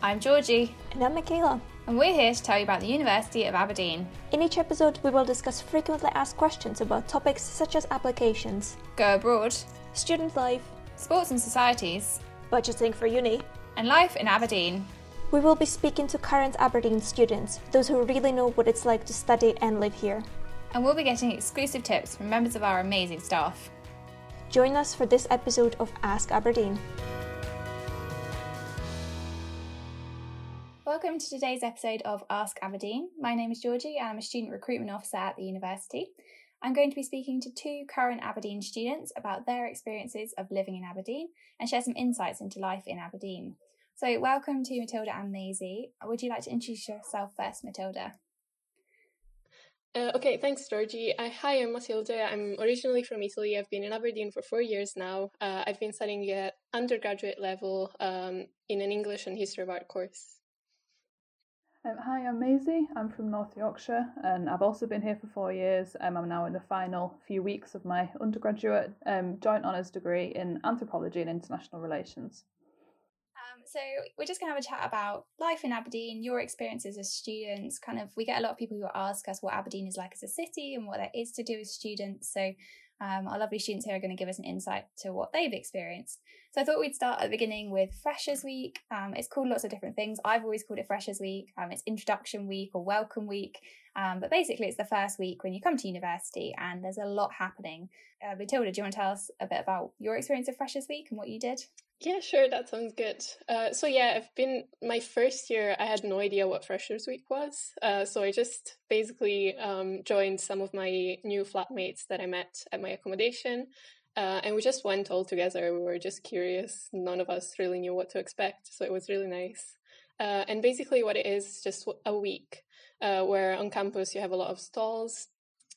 I'm Georgie. And I'm Michaela. And we're here to tell you about the University of Aberdeen. In each episode, we will discuss frequently asked questions about topics such as applications, go abroad, student life, sports and societies, budgeting for uni, and life in Aberdeen. We will be speaking to current Aberdeen students, those who really know what it's like to study and live here. And we'll be getting exclusive tips from members of our amazing staff. Join us for this episode of Ask Aberdeen. Welcome to today's episode of Ask Aberdeen. My name is Georgie and I'm a student recruitment officer at the university. I'm going to be speaking to two current Aberdeen students about their experiences of living in Aberdeen and share some insights into life in Aberdeen. So, welcome to Matilda and Maisie. Would you like to introduce yourself first, Matilda? Uh, okay, thanks, Georgie. Uh, hi, I'm Matilda. I'm originally from Italy. I've been in Aberdeen for four years now. Uh, I've been studying at undergraduate level um, in an English and History of Art course. Um, hi, I'm Maisie. I'm from North Yorkshire and I've also been here for four years. Um, I'm now in the final few weeks of my undergraduate um, joint honours degree in anthropology and international relations. Um, so we're just going to have a chat about life in Aberdeen, your experiences as students. Kind of, we get a lot of people who ask us what Aberdeen is like as a city and what there is to do as students. So um, our lovely students here are going to give us an insight to what they've experienced. So I thought we'd start at the beginning with Freshers Week. Um, it's called lots of different things. I've always called it Freshers Week. Um, it's Introduction Week or Welcome Week. Um, but basically, it's the first week when you come to university and there's a lot happening. Uh, Matilda, do you want to tell us a bit about your experience of Freshers Week and what you did? Yeah, sure, that sounds good. Uh, so yeah, I've been my first year. I had no idea what Freshers Week was, uh, so I just basically um, joined some of my new flatmates that I met at my accommodation, uh, and we just went all together. We were just curious. None of us really knew what to expect, so it was really nice. Uh, and basically, what it is just a week uh, where on campus you have a lot of stalls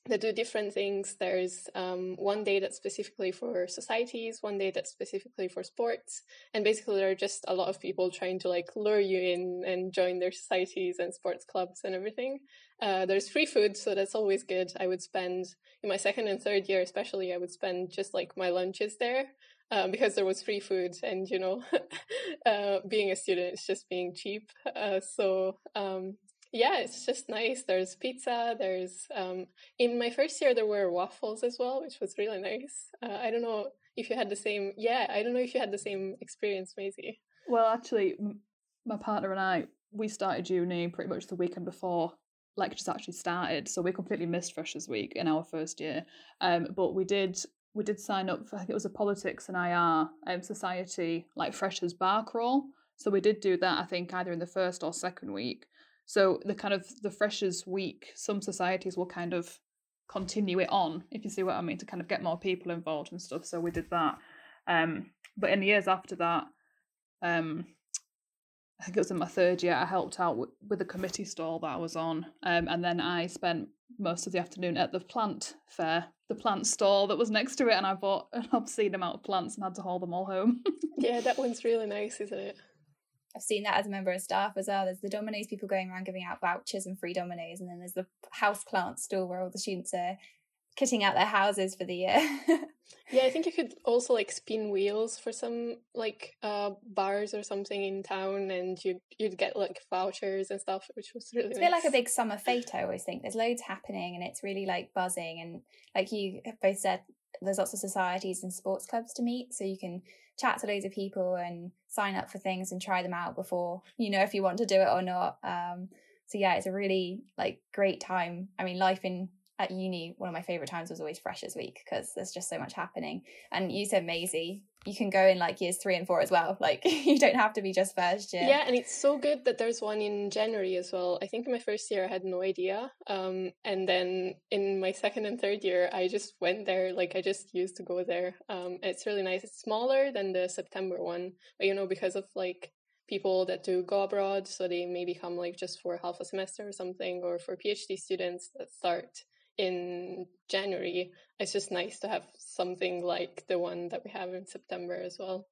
that do different things. There's um, one day that's specifically for societies, one day that's specifically for sports, and basically there are just a lot of people trying to like lure you in and join their societies and sports clubs and everything. Uh, there's free food, so that's always good. I would spend in my second and third year, especially, I would spend just like my lunches there. Um, because there was free food and you know uh, being a student is just being cheap uh, so um, yeah, it's just nice. There's pizza. There's um, in my first year there were waffles as well, which was really nice. Uh, I don't know if you had the same. Yeah, I don't know if you had the same experience, Maisie. Well, actually, my partner and I we started uni pretty much the weekend before lectures actually started, so we completely missed Freshers Week in our first year. Um, but we did we did sign up for I think it was a politics and IR um, society like freshers bar crawl. So we did do that. I think either in the first or second week. So the kind of the freshers week, some societies will kind of continue it on, if you see what I mean, to kind of get more people involved and stuff. So we did that. Um, but in the years after that, um, I think it was in my third year, I helped out with, with the committee stall that I was on. Um, and then I spent most of the afternoon at the plant fair, the plant stall that was next to it. And I bought an obscene amount of plants and had to haul them all home. yeah, that one's really nice, isn't it? I've seen that as a member of staff as well. There's the Domino's people going around giving out vouchers and free Domino's, and then there's the house plant store where all the students are kitting out their houses for the year. yeah, I think you could also like spin wheels for some like uh bars or something in town, and you you'd get like vouchers and stuff, which was really. It's nice. a bit like a big summer fete. I always think there's loads happening, and it's really like buzzing, and like you both said, there's lots of societies and sports clubs to meet, so you can chat to loads of people and sign up for things and try them out before you know if you want to do it or not. Um, so yeah, it's a really like great time. I mean, life in at uni, one of my favorite times was always Freshers Week because there's just so much happening. And you said Maisie, you can go in like years three and four as well. Like you don't have to be just first year. Yeah, and it's so good that there's one in January as well. I think in my first year I had no idea. Um, and then in my second and third year I just went there. Like I just used to go there. Um, it's really nice. It's smaller than the September one, but you know because of like people that do go abroad, so they maybe come like just for half a semester or something, or for PhD students that start in January, it's just nice to have something like the one that we have in September as well.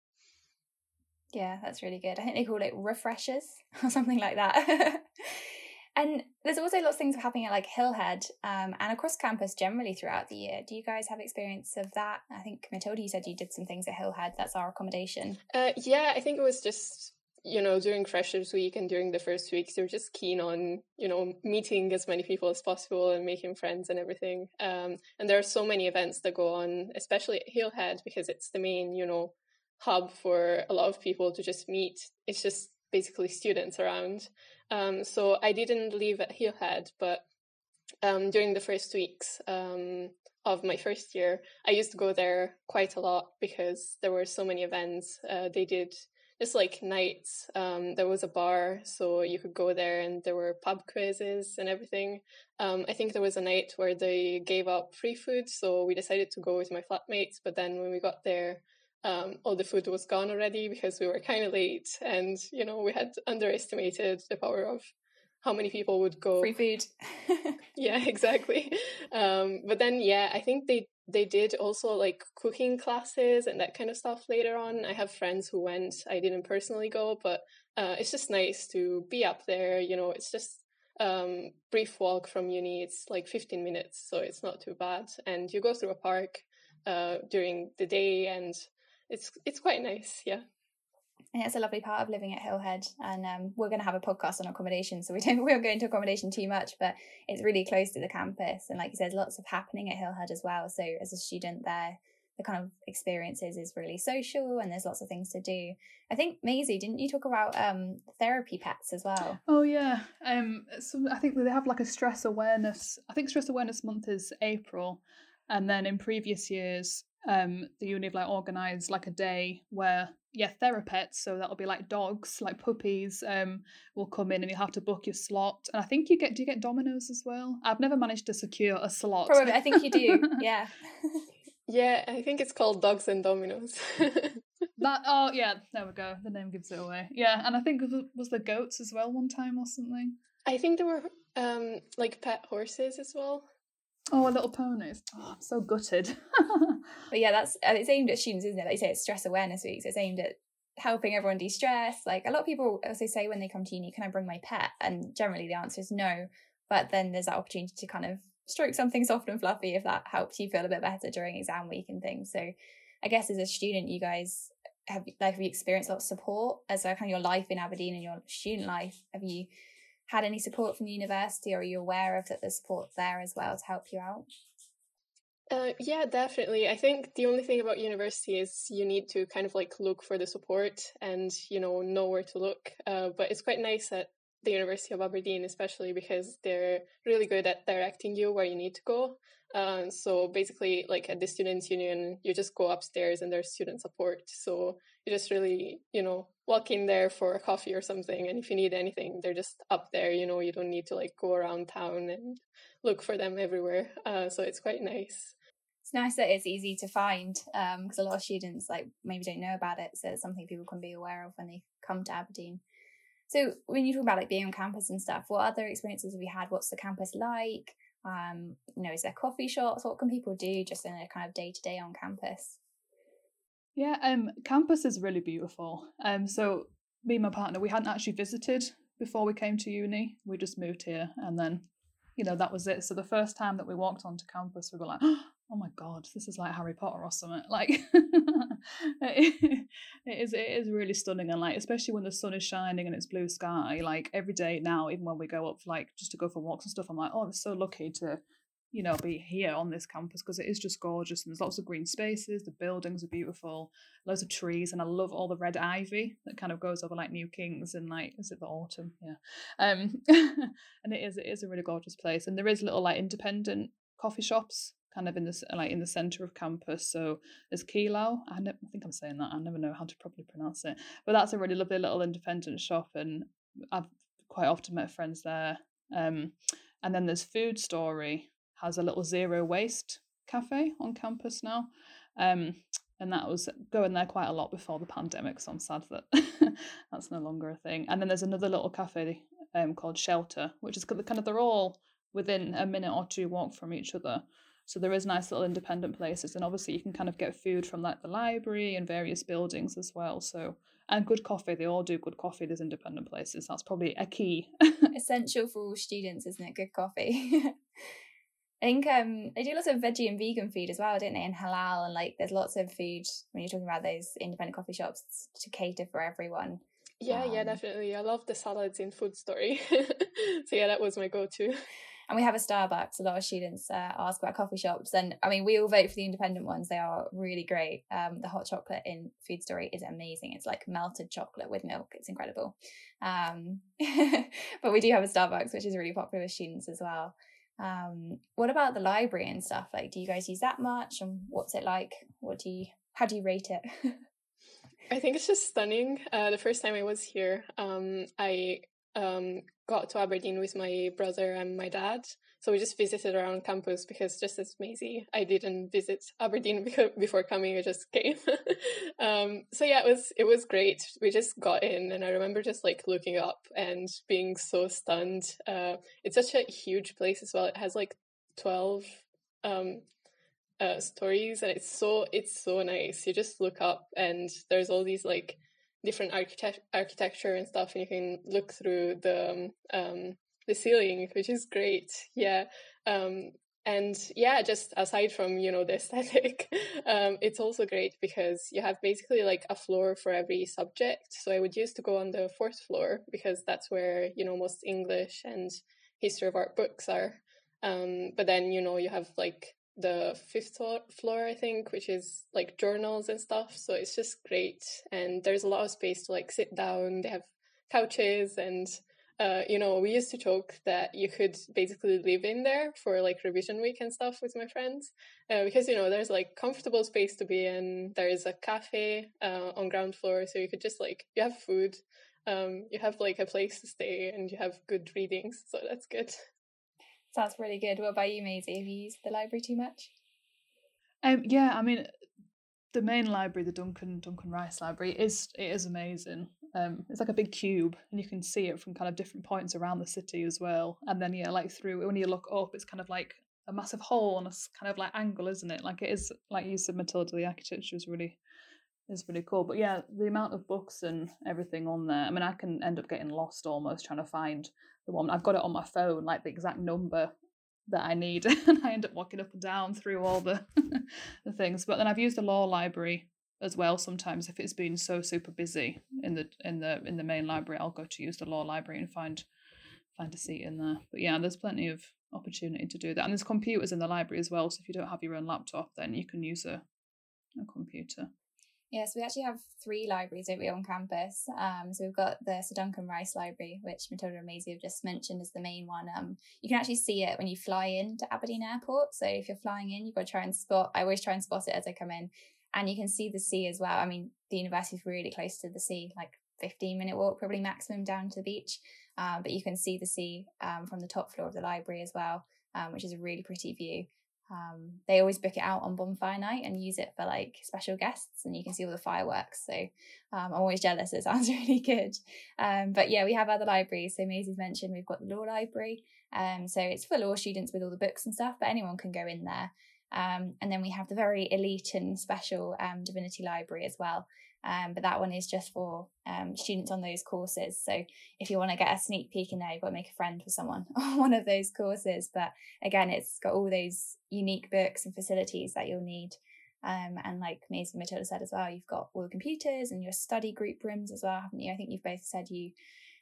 Yeah, that's really good. I think they call it refreshers or something like that. and there's also lots of things happening at like Hillhead um, and across campus generally throughout the year. Do you guys have experience of that? I think Matilda, you said you did some things at Hillhead. That's our accommodation. Uh, yeah, I think it was just you know, during Freshers Week and during the first weeks, you're just keen on, you know, meeting as many people as possible and making friends and everything. Um, and there are so many events that go on, especially at Hillhead, because it's the main, you know, hub for a lot of people to just meet. It's just basically students around. Um, so I didn't leave at Hillhead, but um, during the first weeks um, of my first year, I used to go there quite a lot because there were so many events. Uh, they did just like nights. Um, there was a bar, so you could go there, and there were pub quizzes and everything. Um, I think there was a night where they gave out free food, so we decided to go with my flatmates. But then when we got there, um, all the food was gone already because we were kind of late, and you know we had underestimated the power of how many people would go. Free food. yeah, exactly. Um, but then, yeah, I think they they did also like cooking classes and that kind of stuff later on. I have friends who went. I didn't personally go, but uh, it's just nice to be up there. You know, it's just um, brief walk from uni. It's like 15 minutes, so it's not too bad. And you go through a park uh, during the day, and it's it's quite nice. Yeah. And it's a lovely part of living at Hillhead, and um, we're going to have a podcast on accommodation, so we don't we won't go into accommodation too much, but it's really close to the campus, and like you said, lots of happening at Hillhead as well. So as a student there, the kind of experiences is really social, and there's lots of things to do. I think Maisie, didn't you talk about um, therapy pets as well? Oh yeah, um, so I think they have like a stress awareness. I think stress awareness month is April, and then in previous years um the uni have like organized like a day where yeah therapets so that'll be like dogs like puppies um will come in and you'll have to book your slot. And i think you get do you get Domino's as well? I've never managed to secure a slot. Probably i think you do yeah. Yeah i think it's called dogs and Domino's that oh yeah there we go the name gives it away. Yeah and i think was the goats as well one time or something? I think there were um like pet horses as well. Oh, little ponies. Oh, I'm so gutted. but yeah, that's it's aimed at students, isn't it? Like you say, it's stress awareness week. So it's aimed at helping everyone de-stress. Like a lot of people also say when they come to uni, can I bring my pet? And generally the answer is no. But then there's that opportunity to kind of stroke something soft and fluffy if that helps you feel a bit better during exam week and things. So I guess as a student, you guys have like have you experienced a lot of support as a kind of your life in Aberdeen and your student life? Have you had any support from the university or are you aware of that the support there as well to help you out? Uh, yeah, definitely. I think the only thing about university is you need to kind of like look for the support and you know know where to look. Uh, but it's quite nice at the University of Aberdeen, especially because they're really good at directing you where you need to go. Um, so basically, like at the students' union, you just go upstairs and there's student support. So you just really, you know, walk in there for a coffee or something. And if you need anything, they're just up there. You know, you don't need to like go around town and look for them everywhere. Uh, so it's quite nice. It's nice that it's easy to find because um, a lot of students like maybe don't know about it. So it's something people can be aware of when they come to Aberdeen. So when you talk about like being on campus and stuff, what other experiences have you had? What's the campus like? Um, you know, is there coffee shops? What can people do just in a kind of day to day on campus? Yeah, um, campus is really beautiful. Um, so me and my partner, we hadn't actually visited before we came to uni. We just moved here, and then, you know, that was it. So the first time that we walked onto campus, we were like, "Oh my god, this is like Harry Potter or something!" Like, it is. It is really stunning, and like, especially when the sun is shining and it's blue sky. Like every day now, even when we go up, like just to go for walks and stuff, I'm like, "Oh, I'm so lucky to." you know, be here on this campus because it is just gorgeous and there's lots of green spaces, the buildings are beautiful, loads of trees, and I love all the red ivy that kind of goes over like New Kings and like is it the autumn? Yeah. Um and it is it is a really gorgeous place. And there is little like independent coffee shops kind of in the like in the center of campus. So there's Kilau. I, I think I'm saying that. I never know how to properly pronounce it, but that's a really lovely little independent shop, and I've quite often met friends there. Um, and then there's Food Story, has a little zero waste cafe on campus now. Um, and that was going there quite a lot before the pandemic, so I'm sad that that's no longer a thing. And then there's another little cafe um, called Shelter, which is kind of they're all within a minute or two walk from each other. So there is nice little independent places, and obviously you can kind of get food from like the library and various buildings as well. So and good coffee, they all do good coffee. There's independent places. That's probably a key. Essential for all students, isn't it? Good coffee. I think um they do lots of veggie and vegan food as well, don't they? And halal and like there's lots of food when you're talking about those independent coffee shops to cater for everyone. Yeah, um, yeah, definitely. I love the salads in Food Story. so yeah, that was my go-to. And we have a Starbucks. A lot of students uh, ask about coffee shops, and I mean, we all vote for the independent ones. They are really great. Um, the hot chocolate in Food Story is amazing. It's like melted chocolate with milk. It's incredible. Um, but we do have a Starbucks, which is really popular with students as well. Um, what about the library and stuff? Like, do you guys use that much? And what's it like? What do you? How do you rate it? I think it's just stunning. Uh, the first time I was here, um, I um, got to Aberdeen with my brother and my dad. So we just visited around campus because just as Maisie, I didn't visit Aberdeen before coming. I just came. um, so yeah, it was it was great. We just got in, and I remember just like looking up and being so stunned. Uh, it's such a huge place as well. It has like twelve um, uh, stories, and it's so it's so nice. You just look up, and there's all these like different architect- architecture and stuff, and you can look through the um, the ceiling, which is great. Yeah. Um, and yeah, just aside from you know the aesthetic, um, it's also great because you have basically like a floor for every subject. So I would used to go on the fourth floor because that's where you know most English and history of art books are. Um, but then you know you have like the fifth floor, I think, which is like journals and stuff. So it's just great. And there's a lot of space to like sit down. They have couches and, uh, you know, we used to joke that you could basically live in there for like revision week and stuff with my friends. Uh, because, you know, there's like comfortable space to be in. There is a cafe uh, on ground floor. So you could just like, you have food. Um, you have like a place to stay and you have good readings. So that's good. Sounds really good. What about you, Maisie? Have you used the library too much? Um, yeah, I mean, the main library, the Duncan Duncan Rice Library, is it is amazing. Um, it's like a big cube, and you can see it from kind of different points around the city as well. And then yeah, like through when you look up, it's kind of like a massive hole on a kind of like angle, isn't it? Like it is, like you said, Matilda, the architecture is really is really cool. But yeah, the amount of books and everything on there. I mean, I can end up getting lost almost trying to find the one. I've got it on my phone, like the exact number that I need, and I end up walking up and down through all the the things. But then I've used the law library as well sometimes if it's been so super busy in the in the in the main library i'll go to use the law library and find find a seat in there but yeah there's plenty of opportunity to do that and there's computers in the library as well so if you don't have your own laptop then you can use a, a computer Yes, we actually have three libraries over on campus. Um, so we've got the Sir Duncan Rice Library, which Matilda and Maisie have just mentioned as the main one. Um, you can actually see it when you fly into Aberdeen Airport. So if you're flying in, you've got to try and spot. I always try and spot it as I come in, and you can see the sea as well. I mean, the university is really close to the sea, like 15 minute walk, probably maximum down to the beach. Um, but you can see the sea um, from the top floor of the library as well, um, which is a really pretty view. Um, they always book it out on bonfire night and use it for like special guests, and you can see all the fireworks. So um, I'm always jealous. It sounds really good. Um, but yeah, we have other libraries. So Maisie's mentioned we've got the law library. Um, so it's for law students with all the books and stuff, but anyone can go in there. Um, and then we have the very elite and special um, divinity library as well. Um, but that one is just for um, students on those courses. So if you want to get a sneak peek in there, you've got to make a friend with someone on one of those courses. But again, it's got all those unique books and facilities that you'll need. Um, and like Maisie Matilda said as well, you've got all the computers and your study group rooms as well, haven't you? I think you've both said you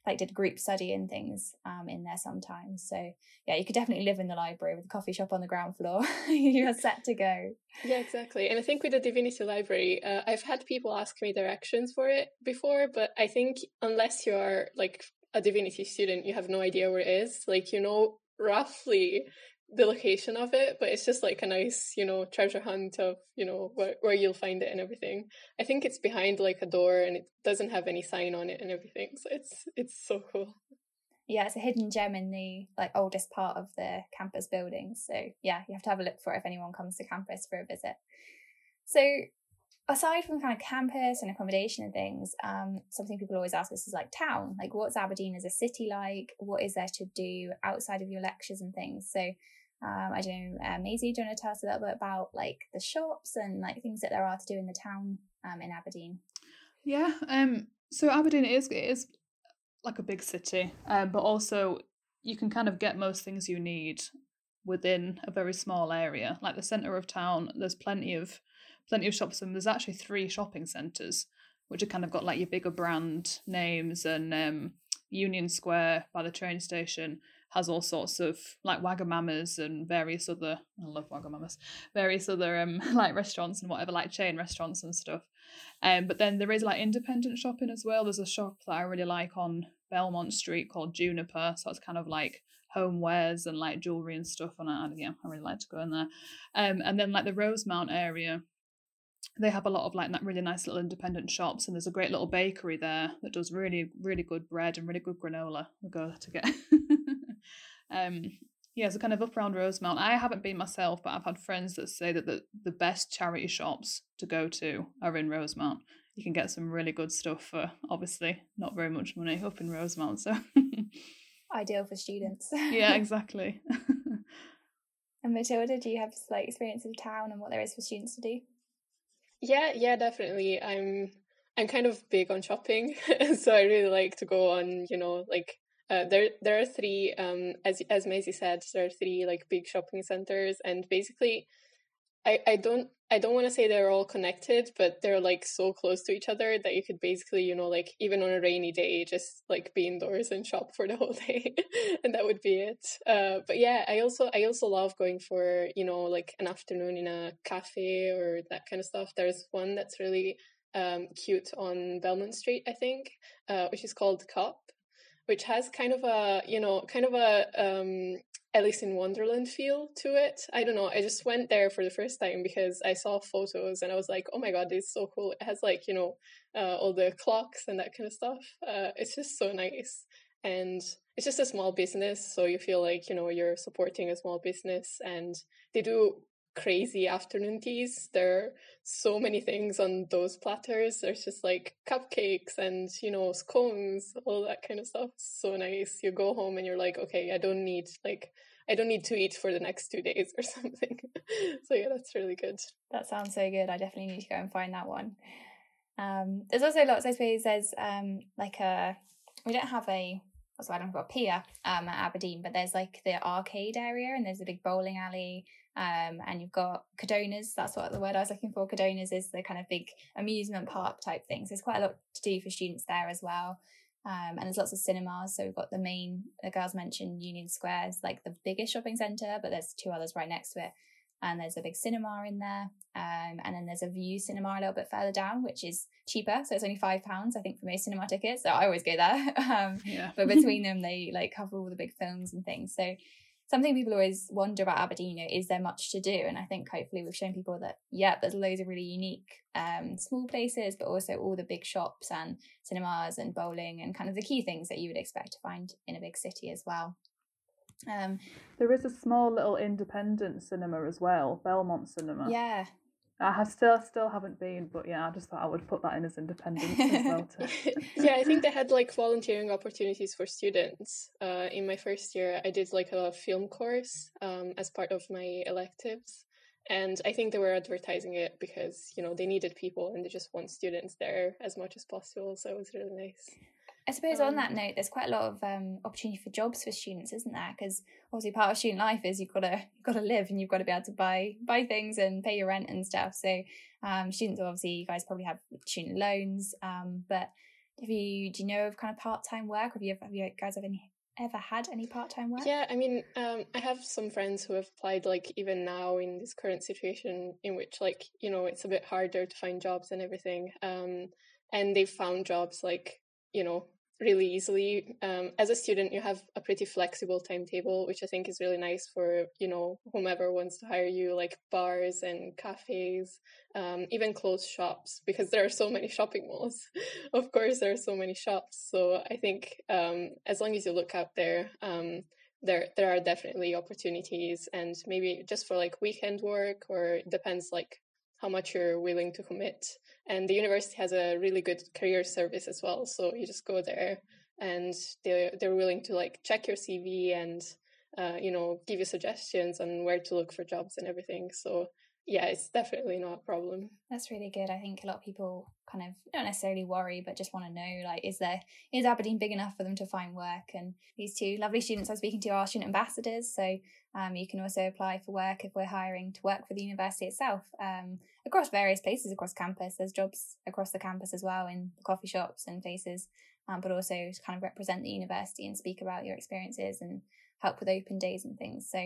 like did group study and things um, in there sometimes. So yeah, you could definitely live in the library with a coffee shop on the ground floor. You're set to go. Yeah, exactly. And I think with the Divinity Library, uh, I've had people ask me directions for it before, but I think unless you are like a divinity student, you have no idea where it is. Like you know roughly the location of it, but it's just like a nice, you know, treasure hunt of, you know, where, where you'll find it and everything. I think it's behind like a door and it doesn't have any sign on it and everything. So it's it's so cool. Yeah, it's a hidden gem in the like oldest part of the campus building. So yeah, you have to have a look for it if anyone comes to campus for a visit. So aside from kind of campus and accommodation and things, um, something people always ask us is like town. Like, what's Aberdeen as a city like? What is there to do outside of your lectures and things? So, um, I don't know, uh, Maisie, do you want to tell us a little bit about like the shops and like things that there are to do in the town um, in Aberdeen? Yeah. Um. So Aberdeen is is like a big city, um, but also you can kind of get most things you need within a very small area. Like the centre of town, there's plenty of plenty of shops, and there's actually three shopping centres which have kind of got like your bigger brand names, and um, Union Square by the train station has all sorts of like Wagamama's and various other I love Wagamama's various other um like restaurants and whatever like chain restaurants and stuff. Um, but then there is like independent shopping as well. There's a shop that I really like on Belmont Street called Juniper. So it's kind of like homewares and like jewelry and stuff. And I, yeah, I really like to go in there. Um, and then like the Rosemount area, they have a lot of like really nice little independent shops, and there's a great little bakery there that does really really good bread and really good granola. We go to get. um, yeah, so kind of up around Rosemount. I haven't been myself, but I've had friends that say that the, the best charity shops to go to are in Rosemount. You can get some really good stuff for obviously not very much money up in Rosemount. So ideal for students. yeah, exactly. and Matilda, do you have like experience of town and what there is for students to do? Yeah, yeah, definitely. I'm I'm kind of big on shopping, so I really like to go on, you know, like uh, there there are three um as as Maisie said there are three like big shopping centers and basically I I don't I don't want to say they're all connected but they're like so close to each other that you could basically you know like even on a rainy day just like be indoors and shop for the whole day and that would be it. Uh but yeah I also I also love going for you know like an afternoon in a cafe or that kind of stuff. There's one that's really um cute on Belmont Street I think uh which is called Cup which has kind of a you know kind of a um, Alice in Wonderland feel to it. I don't know. I just went there for the first time because I saw photos and I was like, oh my god, this is so cool. It has like you know uh, all the clocks and that kind of stuff. Uh, it's just so nice and it's just a small business so you feel like you know you're supporting a small business and they do crazy afternoon teas. There are so many things on those platters. There's just like cupcakes and, you know, scones, all that kind of stuff. So nice. You go home and you're like, okay, I don't need like I don't need to eat for the next two days or something. so yeah, that's really good. That sounds so good. I definitely need to go and find that one. Um, there's also lots, I suppose, there's um like a we don't have a what's I don't have a pier um at Aberdeen, but there's like the arcade area and there's a big bowling alley um, and you've got Codona's, that's what the word I was looking for. Codona's is the kind of big amusement park type things. There's quite a lot to do for students there as well. Um, and there's lots of cinemas. So we've got the main, the girls mentioned Union Square is like the biggest shopping centre, but there's two others right next to it. And there's a big cinema in there. Um, and then there's a Vue cinema a little bit further down, which is cheaper. So it's only five pounds, I think, for most cinema tickets. So I always go there. Um, yeah. but between them, they like cover all the big films and things. So something people always wonder about Aberdeen, you know, is there much to do? And I think hopefully we've shown people that, yeah, there's loads of really unique um, small places, but also all the big shops and cinemas and bowling and kind of the key things that you would expect to find in a big city as well. Um, there is a small little independent cinema as well, Belmont Cinema. Yeah, I have still still haven't been, but yeah, I just thought I would put that in as independent as well. yeah, I think they had like volunteering opportunities for students. Uh, in my first year, I did like a film course um, as part of my electives, and I think they were advertising it because you know they needed people and they just want students there as much as possible. So it was really nice. I suppose um, on that um, note, there's quite a lot of um, opportunity for jobs for students, isn't there? Because obviously, part of student life is you've got to you've got to live and you've got to be able to buy buy things and pay your rent and stuff. So, um, students obviously, you guys probably have student loans. Um, but have you do you know of kind of part time work? Have you have you guys have any ever had any part time work? Yeah, I mean, um, I have some friends who have applied, like even now in this current situation, in which like you know it's a bit harder to find jobs and everything. Um, and they've found jobs like you know really easily. Um, as a student, you have a pretty flexible timetable, which I think is really nice for you know whomever wants to hire you, like bars and cafes, um, even closed shops, because there are so many shopping malls. of course, there are so many shops. So I think um, as long as you look out there. Um, there, there are definitely opportunities, and maybe just for like weekend work, or it depends like how much you're willing to commit. And the university has a really good career service as well. So you just go there and they're, they're willing to like check your CV and, uh, you know, give you suggestions on where to look for jobs and everything. So yeah, it's definitely not a problem. That's really good. I think a lot of people kind of don't necessarily worry, but just want to know like, is there is Aberdeen big enough for them to find work? And these two lovely students I'm speaking to are student ambassadors, so Um, you can also apply for work if we're hiring to work for the university itself um, across various places across campus. There's jobs across the campus as well in coffee shops and places, um, but also to kind of represent the university and speak about your experiences and help with open days and things. So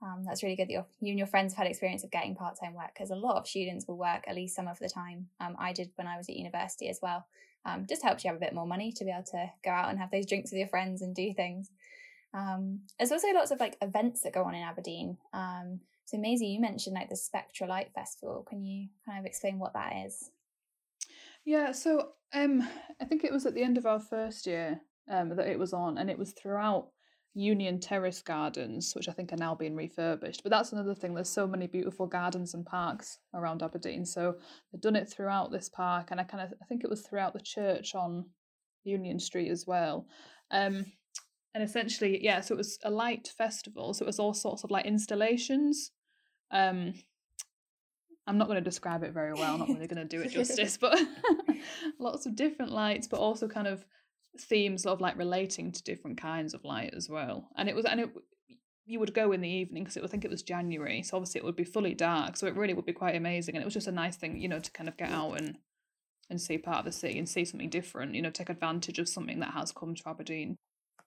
um, that's really good that you and your friends have had experience of getting part time work because a lot of students will work at least some of the time. Um, I did when I was at university as well. Um, just helps you have a bit more money to be able to go out and have those drinks with your friends and do things. Um, there's also lots of like events that go on in Aberdeen. Um, so Maisie, you mentioned like the Spectra Light Festival. Can you kind of explain what that is? Yeah, so um, I think it was at the end of our first year that it was on, and it was throughout Union Terrace Gardens, which I think are now being refurbished. But that's another thing. There's so many beautiful gardens and parks around Aberdeen, so they've done it throughout this park, and I kind of I think it was throughout the church on Union Street as well. Um, and essentially, yeah, so it was a light festival. So it was all sorts of like installations. Um, I'm not going to describe it very well. I'm not really going to do it justice, but lots of different lights, but also kind of themes of like relating to different kinds of light as well. And it was, and it, you would go in the evening because I think it was January, so obviously it would be fully dark. So it really would be quite amazing, and it was just a nice thing, you know, to kind of get out and and see part of the city and see something different. You know, take advantage of something that has come to Aberdeen.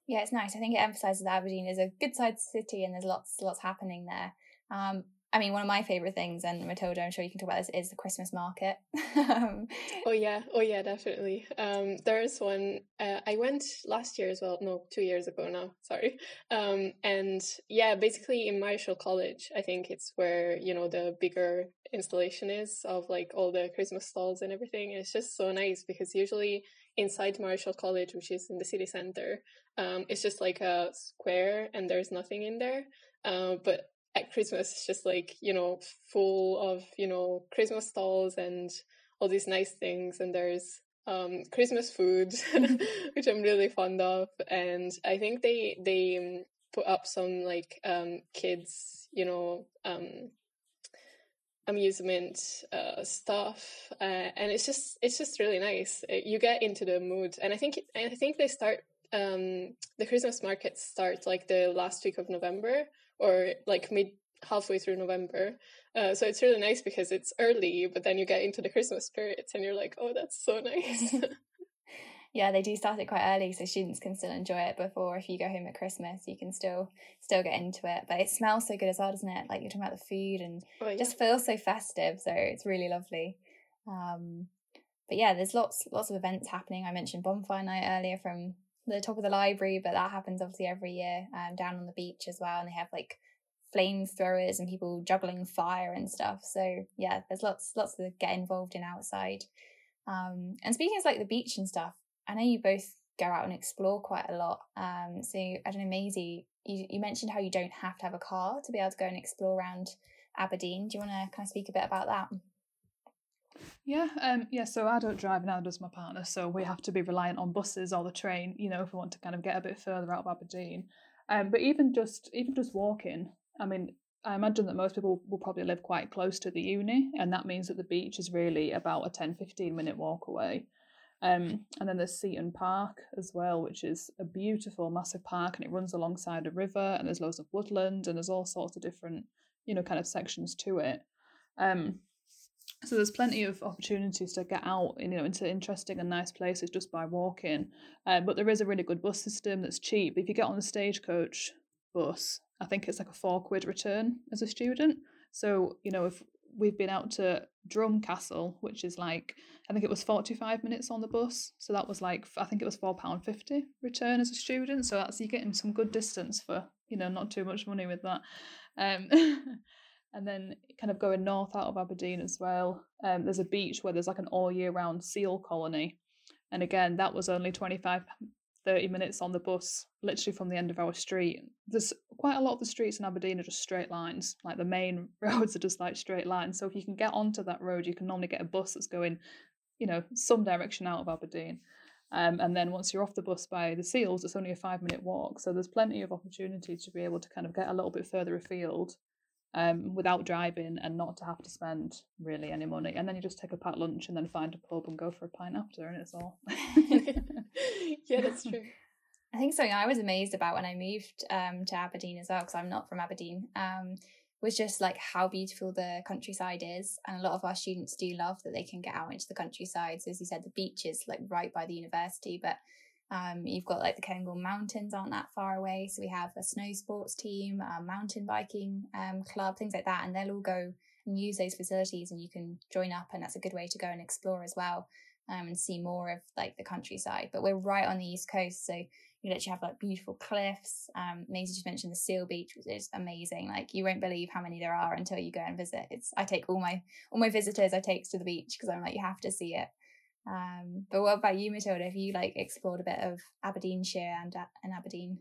Yeah, it's nice. I think it emphasises that Aberdeen is a good sized city and there's lots lots happening there. Um, I mean, one of my favourite things, and Matilda, I'm sure you can talk about this, is the Christmas market. Um, oh yeah, oh yeah, definitely. Um, there's one. Uh, I went last year as well. No, two years ago now. Sorry. Um, and yeah, basically in Marischal College, I think it's where you know the bigger installation is of like all the Christmas stalls and everything. It's just so nice because usually inside Marischal College, which is in the city center, um, it's just like a square and there's nothing in there. Uh, but at Christmas, it's just like, you know, full of, you know, Christmas stalls and all these nice things. And there's um, Christmas food, which I'm really fond of. And I think they, they um, put up some like um, kids, you know, um, amusement uh, stuff, uh, and it's just it's just really nice. You get into the mood, and I think I think they start um, the Christmas markets start like the last week of November or like mid halfway through November. Uh, so it's really nice because it's early, but then you get into the Christmas spirit and you're like, oh, that's so nice. yeah, they do start it quite early, so students can still enjoy it before. If you go home at Christmas, you can still still get into it. But it smells so good as well, doesn't it? Like you're talking about the food and oh, yeah. just feels so festive. So it's really lovely. Um, but yeah, there's lots lots of events happening. I mentioned bonfire night earlier from the top of the library, but that happens obviously every year um, down on the beach as well. And they have like flamethrowers and people juggling fire and stuff. So yeah, there's lots lots to get involved in outside. Um, and speaking of like the beach and stuff, I know you both go out and explore quite a lot. Um, so I don't know, Maisie, you, you mentioned how you don't have to have a car to be able to go and explore around Aberdeen. Do you want to kind of speak a bit about that? Yeah, um, yeah. So I don't drive now, does my partner? So we have to be reliant on buses or the train, you know, if we want to kind of get a bit further out of Aberdeen. Um, but even just even just walking, I mean, I imagine that most people will probably live quite close to the uni, and that means that the beach is really about a 10 15 minute walk away. Um, and then there's Seaton Park as well, which is a beautiful, massive park, and it runs alongside a river, and there's loads of woodland, and there's all sorts of different, you know, kind of sections to it. Um, so there's plenty of opportunities to get out, you know, into interesting and nice places just by walking. Um, but there is a really good bus system that's cheap. If you get on the stagecoach bus, I think it's like a four quid return as a student. So you know, if we've been out to Drum Castle, which is like I think it was forty five minutes on the bus, so that was like I think it was four pound fifty return as a student. So that's you getting some good distance for you know not too much money with that. Um, and then kind of going north out of Aberdeen as well. Um, there's a beach where there's like an all year round seal colony, and again that was only 25 30 minutes on the bus, literally from the end of our street. There's quite a lot of the streets in Aberdeen are just straight lines, like the main roads are just like straight lines. So if you can get onto that road, you can normally get a bus that's going, you know, some direction out of Aberdeen. Um, and then once you're off the bus by the seals, it's only a five minute walk. So there's plenty of opportunity to be able to kind of get a little bit further afield um, without driving and not to have to spend really any money. And then you just take a packed lunch and then find a pub and go for a pint after, and it's all. yeah, that's true. I think something I was amazed about when I moved um, to Aberdeen as well, because I'm not from Aberdeen, um, was just like how beautiful the countryside is. And a lot of our students do love that they can get out into the countryside. So, as you said, the beach is like right by the university, but um, you've got like the Cairngorm Mountains aren't that far away. So, we have a snow sports team, a mountain biking um, club, things like that. And they'll all go and use those facilities and you can join up. And that's a good way to go and explore as well um, and see more of like the countryside. But we're right on the east coast, so you literally have like beautiful cliffs. Um, Maisie just mentioned the Seal Beach, which is amazing. Like you won't believe how many there are until you go and visit. It's I take all my all my visitors I take to the beach because I'm like you have to see it. Um, but what about you, Matilda? Have you like explored a bit of Aberdeenshire and and Aberdeen?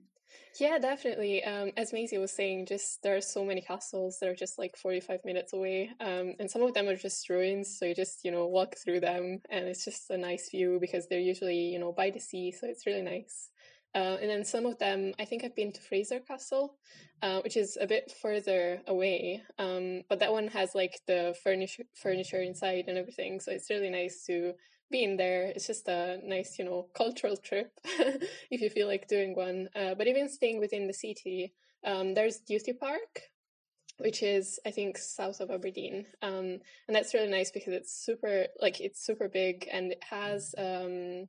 Yeah, definitely. Um, as Maisie was saying, just there are so many castles that are just like 45 minutes away. Um, and some of them are just ruins. So you just, you know, walk through them and it's just a nice view because they're usually, you know, by the sea. So it's really nice. Uh, and then some of them, I think I've been to Fraser Castle, uh, which is a bit further away. Um, but that one has like the furniture, furniture inside and everything. So it's really nice to being there. It's just a nice you know cultural trip if you feel like doing one. Uh, but even staying within the city um, there's Duthie park which is i think south of aberdeen. Um, and that's really nice because it's super like it's super big and it has um,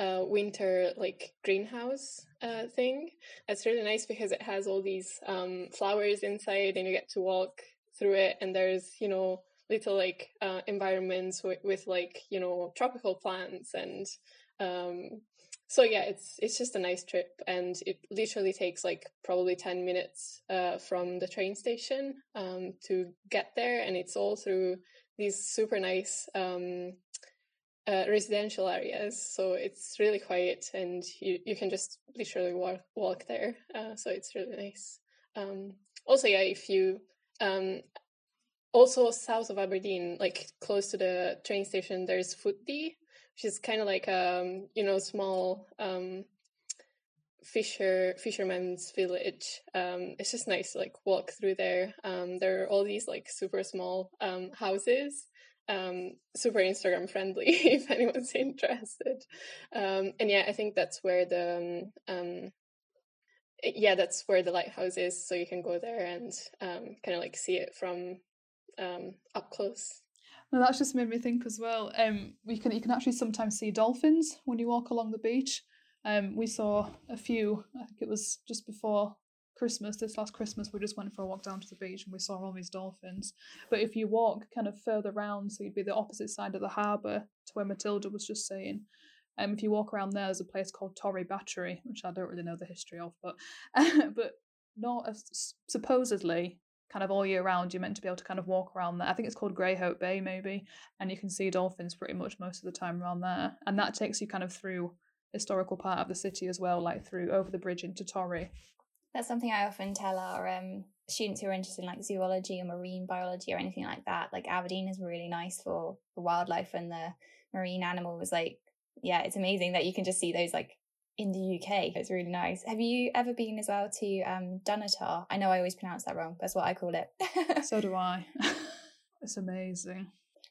a winter like greenhouse uh, thing. That's really nice because it has all these um, flowers inside and you get to walk through it and there's you know little like uh, environments with, with like you know tropical plants and um, so yeah it's it's just a nice trip and it literally takes like probably 10 minutes uh, from the train station um, to get there. And it's all through these super nice um, uh, residential areas. So it's really quiet and you, you can just literally walk walk there. Uh, so it's really nice. Um, also yeah if you um, also south of Aberdeen, like close to the train station, there's Footdee, which is kind of like um you know small um fisher fisherman's village. Um, it's just nice to like walk through there. Um, there are all these like super small um houses. Um, super Instagram friendly if anyone's interested. Um, and yeah, I think that's where the um, yeah, that's where the lighthouse is. So you can go there and kind of like see it from um, up close. No, that's just made me think as well. Um, we can you can actually sometimes see dolphins when you walk along the beach. Um, we saw a few. I think it was just before Christmas. This last Christmas, we just went for a walk down to the beach and we saw all these dolphins. But if you walk kind of further round, so you'd be the opposite side of the harbour to where Matilda was just saying. Um, if you walk around there, there's a place called Torry Battery, which I don't really know the history of, but but not as supposedly kind of all year round you're meant to be able to kind of walk around there. I think it's called Greyhope Bay maybe, and you can see dolphins pretty much most of the time around there. And that takes you kind of through historical part of the city as well, like through over the bridge into Torry. That's something I often tell our um, students who are interested in like zoology or marine biology or anything like that. Like Aberdeen is really nice for the wildlife and the marine animals. Like, yeah, it's amazing that you can just see those like in the UK. It's really nice. Have you ever been as well to um, Dunnottar? I know I always pronounce that wrong. That's what I call it. so do I. it's amazing.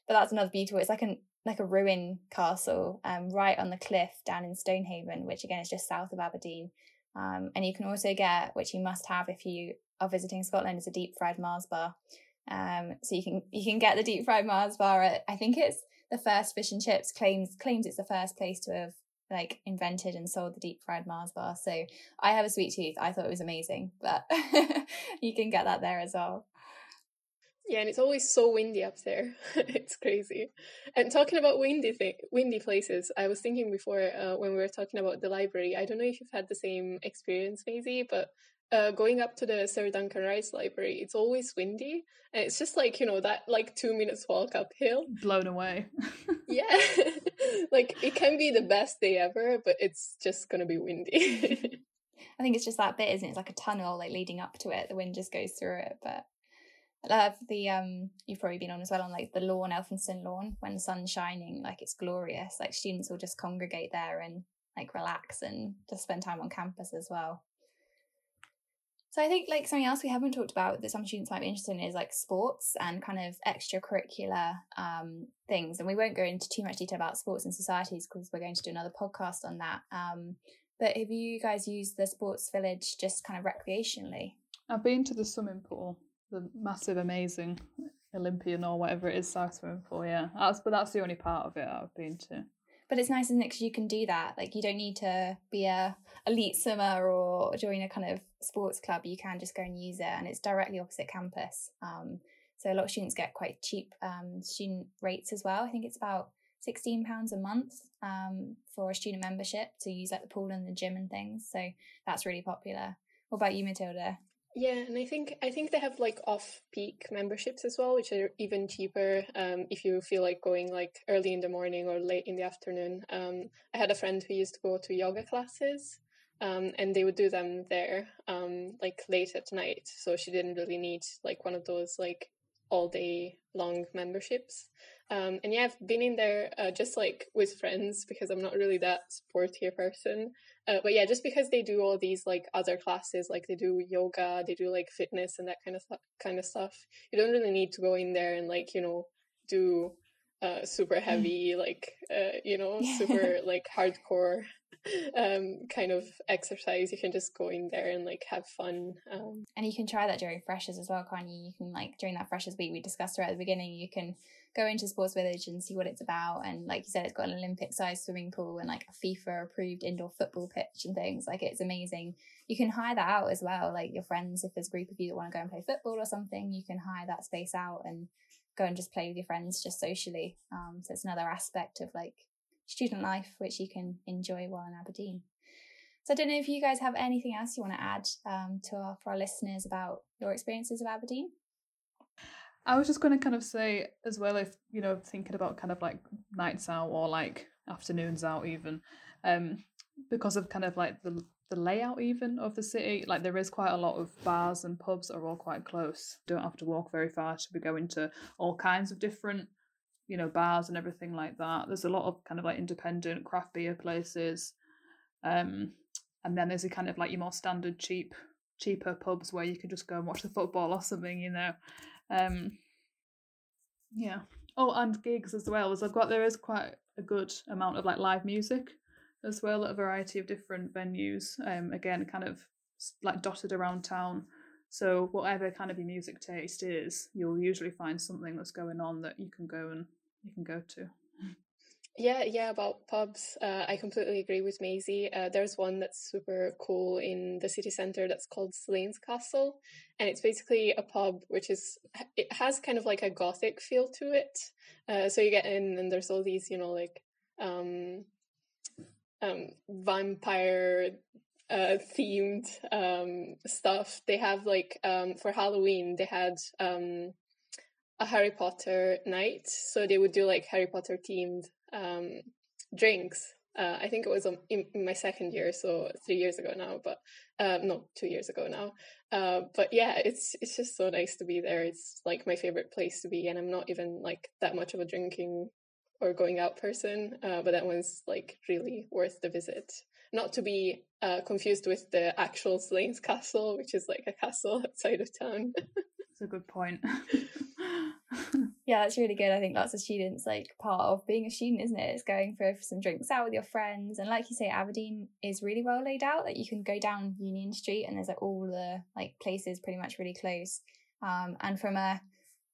But that's another beautiful. It's like an like a ruin castle, um, right on the cliff down in Stonehaven, which again is just south of Aberdeen. Um, and you can also get, which you must have if you are visiting Scotland, is a deep fried Mars bar. Um, so you can you can get the deep fried Mars bar at I think it's the first fish and chips claims claims it's the first place to have like invented and sold the deep fried Mars bar. So I have a sweet tooth. I thought it was amazing, but you can get that there as well. Yeah, and it's always so windy up there. it's crazy. And talking about windy thing, windy places, I was thinking before uh, when we were talking about the library. I don't know if you've had the same experience, Maisie, but uh, going up to the Sir Duncan Rice Library, it's always windy, and it's just like you know that like two minutes walk uphill. Blown away. yeah, like it can be the best day ever, but it's just gonna be windy. I think it's just that bit, isn't it? It's like a tunnel, like leading up to it. The wind just goes through it, but. I love the um you've probably been on as well on like the lawn, Elphinstone lawn, when the sun's shining, like it's glorious. Like students will just congregate there and like relax and just spend time on campus as well. So I think like something else we haven't talked about that some students might be interested in is like sports and kind of extracurricular um, things. And we won't go into too much detail about sports and societies because we're going to do another podcast on that. Um, but have you guys used the sports village just kind of recreationally? I've been to the swimming pool, the massive, amazing Olympian or whatever it is, size swimming pool. Yeah, that's but that's the only part of it I've been to. But it's nice, isn't it? Because you can do that. Like you don't need to be a elite swimmer or join a kind of sports club. You can just go and use it, and it's directly opposite campus. Um, so a lot of students get quite cheap um, student rates as well. I think it's about sixteen pounds a month um, for a student membership to use like the pool and the gym and things. So that's really popular. What about you, Matilda? Yeah, and I think I think they have like off-peak memberships as well, which are even cheaper um, if you feel like going like early in the morning or late in the afternoon. Um, I had a friend who used to go to yoga classes, um, and they would do them there, um, like late at night. So she didn't really need like one of those like all day long memberships. Um, and yeah, I've been in there uh, just like with friends because I'm not really that sportier person. Uh, but yeah, just because they do all these like other classes, like they do yoga, they do like fitness and that kind of kind of stuff. You don't really need to go in there and like you know do uh, super mm. heavy, like uh, you know, super like hardcore um, kind of exercise. You can just go in there and like have fun. Um, and you can try that during freshers as well, can't you? You can like during that freshers week we discussed right at the beginning. You can go into Sports Village and see what it's about. And like you said, it's got an Olympic sized swimming pool and like a FIFA approved indoor football pitch and things. Like it's amazing. You can hire that out as well. Like your friends, if there's a group of you that want to go and play football or something, you can hire that space out and go and just play with your friends just socially. Um, so it's another aspect of like student life which you can enjoy while in Aberdeen. So I don't know if you guys have anything else you want to add um, to our, for our listeners about your experiences of Aberdeen. I was just going to kind of say as well, if you know, thinking about kind of like nights out or like afternoons out, even um, because of kind of like the the layout even of the city, like there is quite a lot of bars and pubs that are all quite close. Don't have to walk very far to be going to all kinds of different, you know, bars and everything like that. There's a lot of kind of like independent craft beer places, um, and then there's a kind of like your more standard cheap cheaper pubs where you can just go and watch the football or something, you know. Um, yeah. Oh, and gigs as well. As I've got there is quite a good amount of like live music as well at a variety of different venues. Um, again, kind of like dotted around town. So whatever kind of your music taste is, you'll usually find something that's going on that you can go and you can go to. Yeah, yeah, about pubs. Uh, I completely agree with Maisie. Uh, there's one that's super cool in the city centre that's called Slains Castle. And it's basically a pub which is, it has kind of like a gothic feel to it. Uh, so you get in and there's all these, you know, like um, um, vampire uh, themed um, stuff. They have like, um, for Halloween, they had um, a Harry Potter night. So they would do like Harry Potter themed um, drinks. Uh, I think it was um, in, in, my second year, so three years ago now, but uh, no, two years ago now. Uh, but yeah, it's it's just so nice to be there. It's like my favorite place to be, and I'm not even like that much of a drinking or going out person, uh, but that one's like really worth the visit. Not to be uh, confused with the actual Slains Castle, which is like a castle outside of town. That's a good point. yeah, that's really good. I think lots of students like part of being a student, isn't it? It's going for some drinks out with your friends. And like you say, Aberdeen is really well laid out. That like you can go down Union Street and there's like all the like places pretty much really close. Um, and from a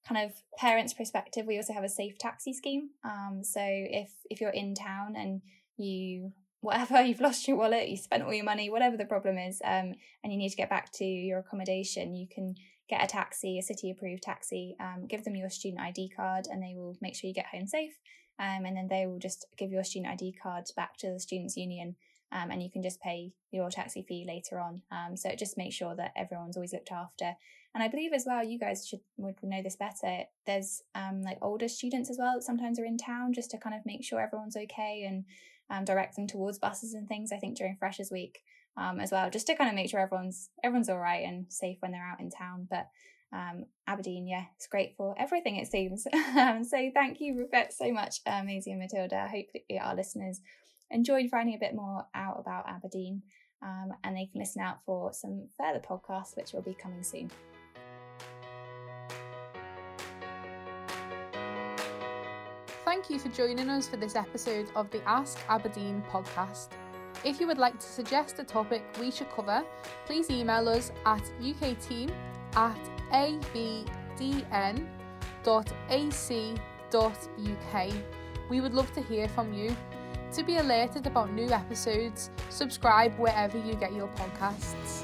kind of parents' perspective, we also have a safe taxi scheme. Um, so if if you're in town and you whatever you've lost your wallet, you spent all your money, whatever the problem is, um, and you need to get back to your accommodation, you can get a taxi, a city approved taxi, um, give them your student ID card, and they will make sure you get home safe. Um, and then they will just give your student ID card back to the Students' Union, um, and you can just pay your taxi fee later on. Um, so it just makes sure that everyone's always looked after. And I believe as well, you guys should would know this better. There's um, like older students as well that sometimes are in town just to kind of make sure everyone's okay and direct them towards buses and things. I think during Freshers Week, um, as well, just to kind of make sure everyone's everyone's all right and safe when they're out in town. But um, Aberdeen, yeah, it's great for everything it seems. um, so thank you, Rebecca, so much, uh, Maisie and Matilda. I hope our listeners enjoyed finding a bit more out about Aberdeen, um, and they can listen out for some further podcasts which will be coming soon. Thank you for joining us for this episode of the Ask Aberdeen podcast. If you would like to suggest a topic we should cover, please email us at ukteam at abdn.ac.uk. We would love to hear from you. To be alerted about new episodes, subscribe wherever you get your podcasts.